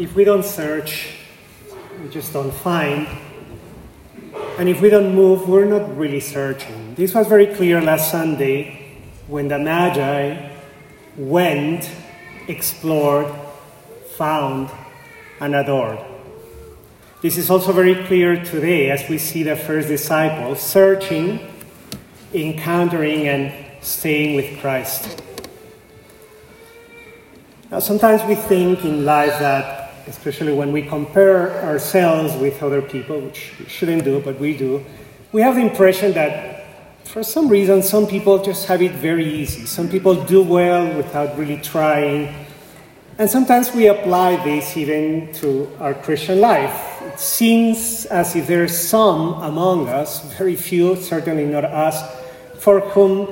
if we don't search, we just don't find. And if we don't move, we're not really searching. This was very clear last Sunday when the Magi went, explored, found, and adored. This is also very clear today as we see the first disciples searching, encountering, and staying with Christ. Now, sometimes we think in life that, especially when we compare ourselves with other people, which we shouldn't do, but we do, we have the impression that for some reason some people just have it very easy. Some people do well without really trying. And sometimes we apply this even to our Christian life. It seems as if there are some among us, very few, certainly not us, for whom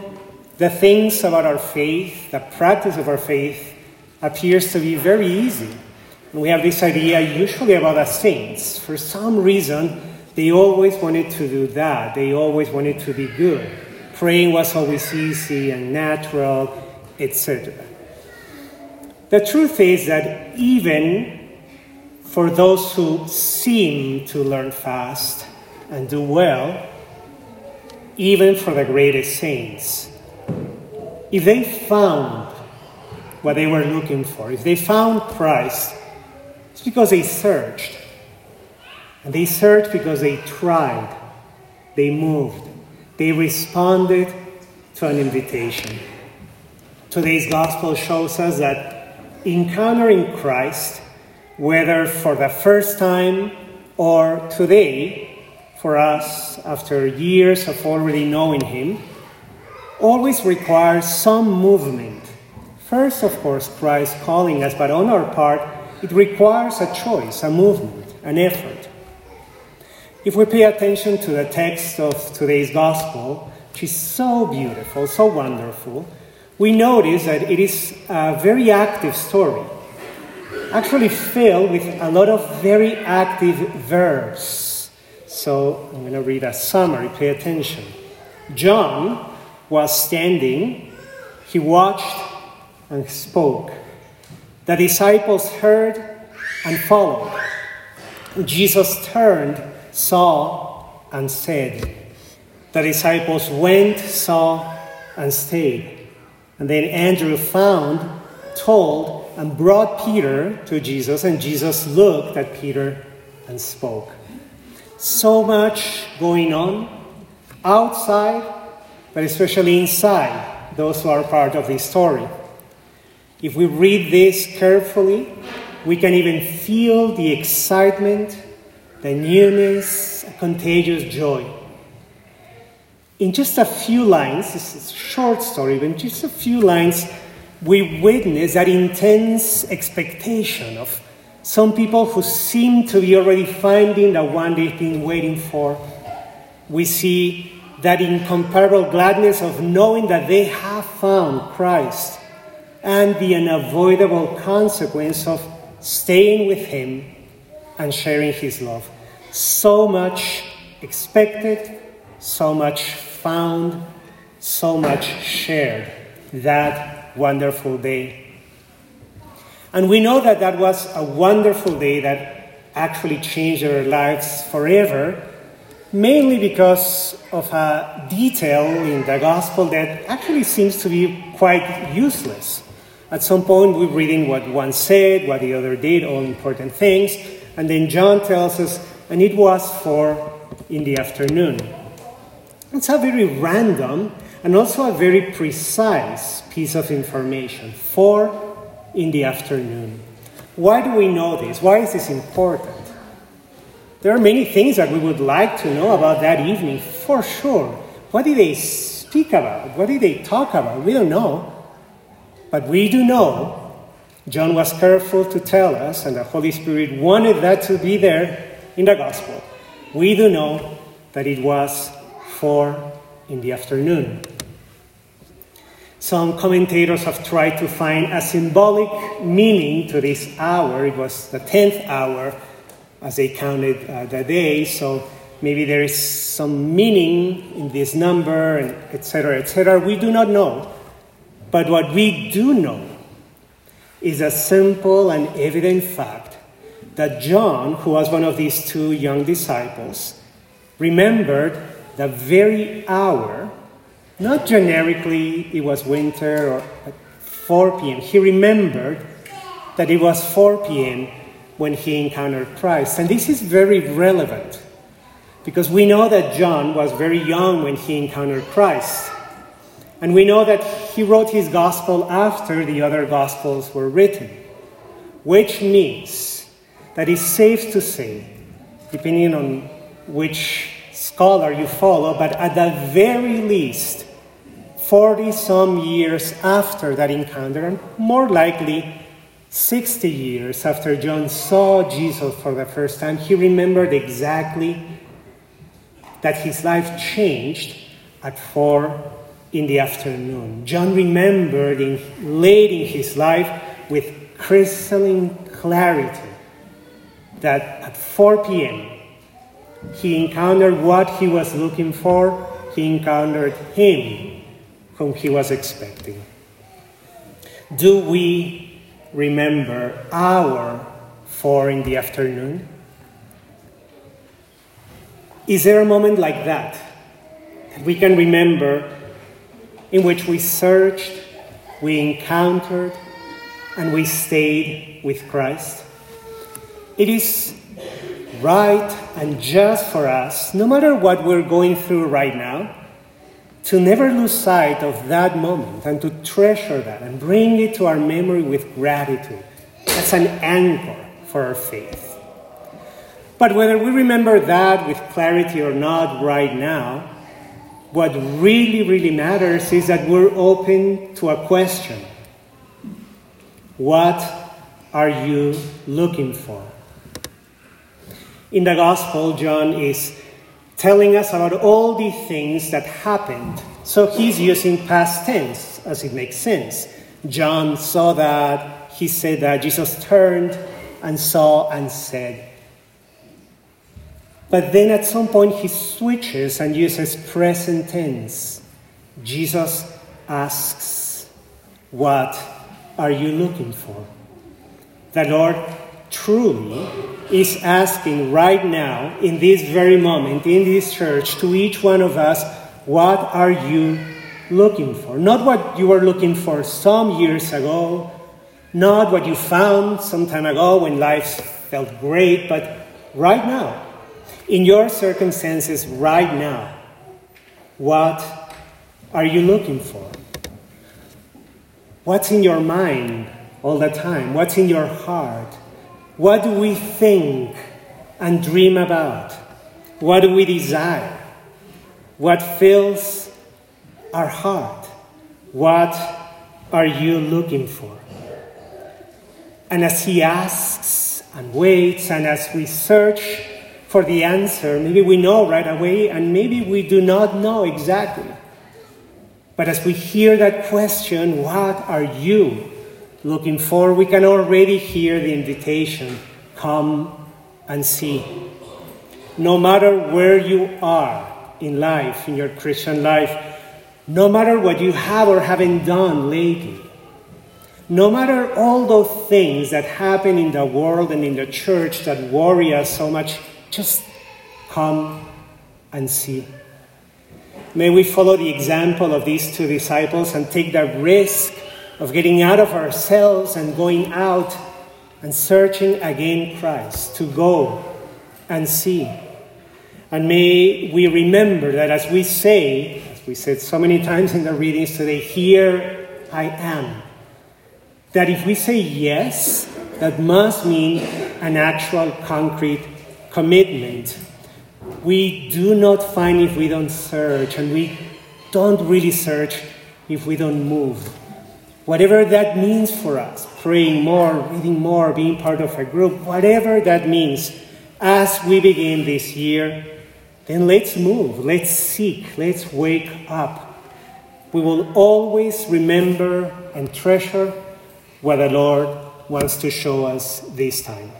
the things about our faith, the practice of our faith, appears to be very easy. We have this idea usually about the saints. For some reason, they always wanted to do that. They always wanted to be good. Praying was always easy and natural, etc. The truth is that even for those who seem to learn fast and do well, even for the greatest saints, if they found what they were looking for. If they found Christ, it's because they searched. And they searched because they tried, they moved, they responded to an invitation. Today's gospel shows us that encountering Christ, whether for the first time or today, for us after years of already knowing Him, always requires some movement First, of course, Christ calling us, but on our part, it requires a choice, a movement, an effort. If we pay attention to the text of today's gospel, which is so beautiful, so wonderful, we notice that it is a very active story, actually filled with a lot of very active verbs. So I'm going to read a summary, pay attention. John was standing, he watched and spoke. The disciples heard and followed. Jesus turned, saw, and said. The disciples went, saw, and stayed. And then Andrew found, told, and brought Peter to Jesus, and Jesus looked at Peter and spoke. So much going on outside, but especially inside those who are part of this story. If we read this carefully, we can even feel the excitement, the newness, a contagious joy. In just a few lines, this is a short story, but in just a few lines, we witness that intense expectation of some people who seem to be already finding the one they've been waiting for. We see that incomparable gladness of knowing that they have found Christ and the unavoidable consequence of staying with Him and sharing His love. So much expected, so much found, so much shared that wonderful day. And we know that that was a wonderful day that actually changed our lives forever, mainly because of a detail in the gospel that actually seems to be quite useless. At some point, we're reading what one said, what the other did, all important things. And then John tells us, and it was four in the afternoon. It's a very random and also a very precise piece of information. Four in the afternoon. Why do we know this? Why is this important? There are many things that we would like to know about that evening, for sure. What did they speak about? What did they talk about? We don't know. But we do know, John was careful to tell us, and the Holy Spirit wanted that to be there in the Gospel. We do know that it was four in the afternoon. Some commentators have tried to find a symbolic meaning to this hour. It was the 10th hour as they counted uh, the days, so maybe there is some meaning in this number, and etc., etc. We do not know. But what we do know is a simple and evident fact that John, who was one of these two young disciples, remembered the very hour, not generically it was winter or at 4 p.m. He remembered that it was 4 p.m. when he encountered Christ. And this is very relevant because we know that John was very young when he encountered Christ. And we know that he wrote his gospel after the other gospels were written, which means that it's safe to say, depending on which scholar you follow, but at the very least, 40 some years after that encounter, and more likely 60 years after John saw Jesus for the first time, he remembered exactly that his life changed at 4 in the afternoon. John remembered in late in his life with crystalline clarity that at 4 p.m. he encountered what he was looking for, he encountered him whom he was expecting. Do we remember our 4 in the afternoon? Is there a moment like that that we can remember in which we searched, we encountered, and we stayed with Christ? It is right and just for us, no matter what we're going through right now, to never lose sight of that moment and to treasure that and bring it to our memory with gratitude. That's an anchor for our faith. But whether we remember that with clarity or not right now, what really, really matters is that we're open to a question What are you looking for? In the Gospel, John is telling us about all the things that happened. So he's using past tense, as it makes sense. John saw that, he said that, Jesus turned and saw and said. But then at some point he switches and uses present tense. Jesus asks, What are you looking for? The Lord truly is asking right now, in this very moment, in this church, to each one of us, What are you looking for? Not what you were looking for some years ago, not what you found some time ago when life felt great, but right now in your circumstances right now, what are you looking for? What's in your mind all the time? What's in your heart? What do we think and dream about? What do we desire? What fills our heart? What are you looking for? And as he asks and waits, and as we search for the answer. Maybe we know right away, and maybe we do not know exactly. But as we hear that question, what are you looking for? We can already hear the invitation come and see. No matter where you are in life, in your Christian life, no matter what you have or haven't done lately, no matter all those things that happen in the world and in the church that worry us so much, just come and see. May we follow the example of these two disciples and take the risk of getting out of ourselves and going out and searching again Christ to go and see. And may we remember that as we say, as we said so many times in the readings today, here I am. That if we say yes, that must mean an actual concrete commitment we do not find if we don't search, and we don't really search if we don't move. Whatever that means for us, praying more, reading more, being part of a group, whatever that means, as we begin this year, then let's move, let's seek, let's wake up. We will always remember and treasure what the Lord wants to show us this time.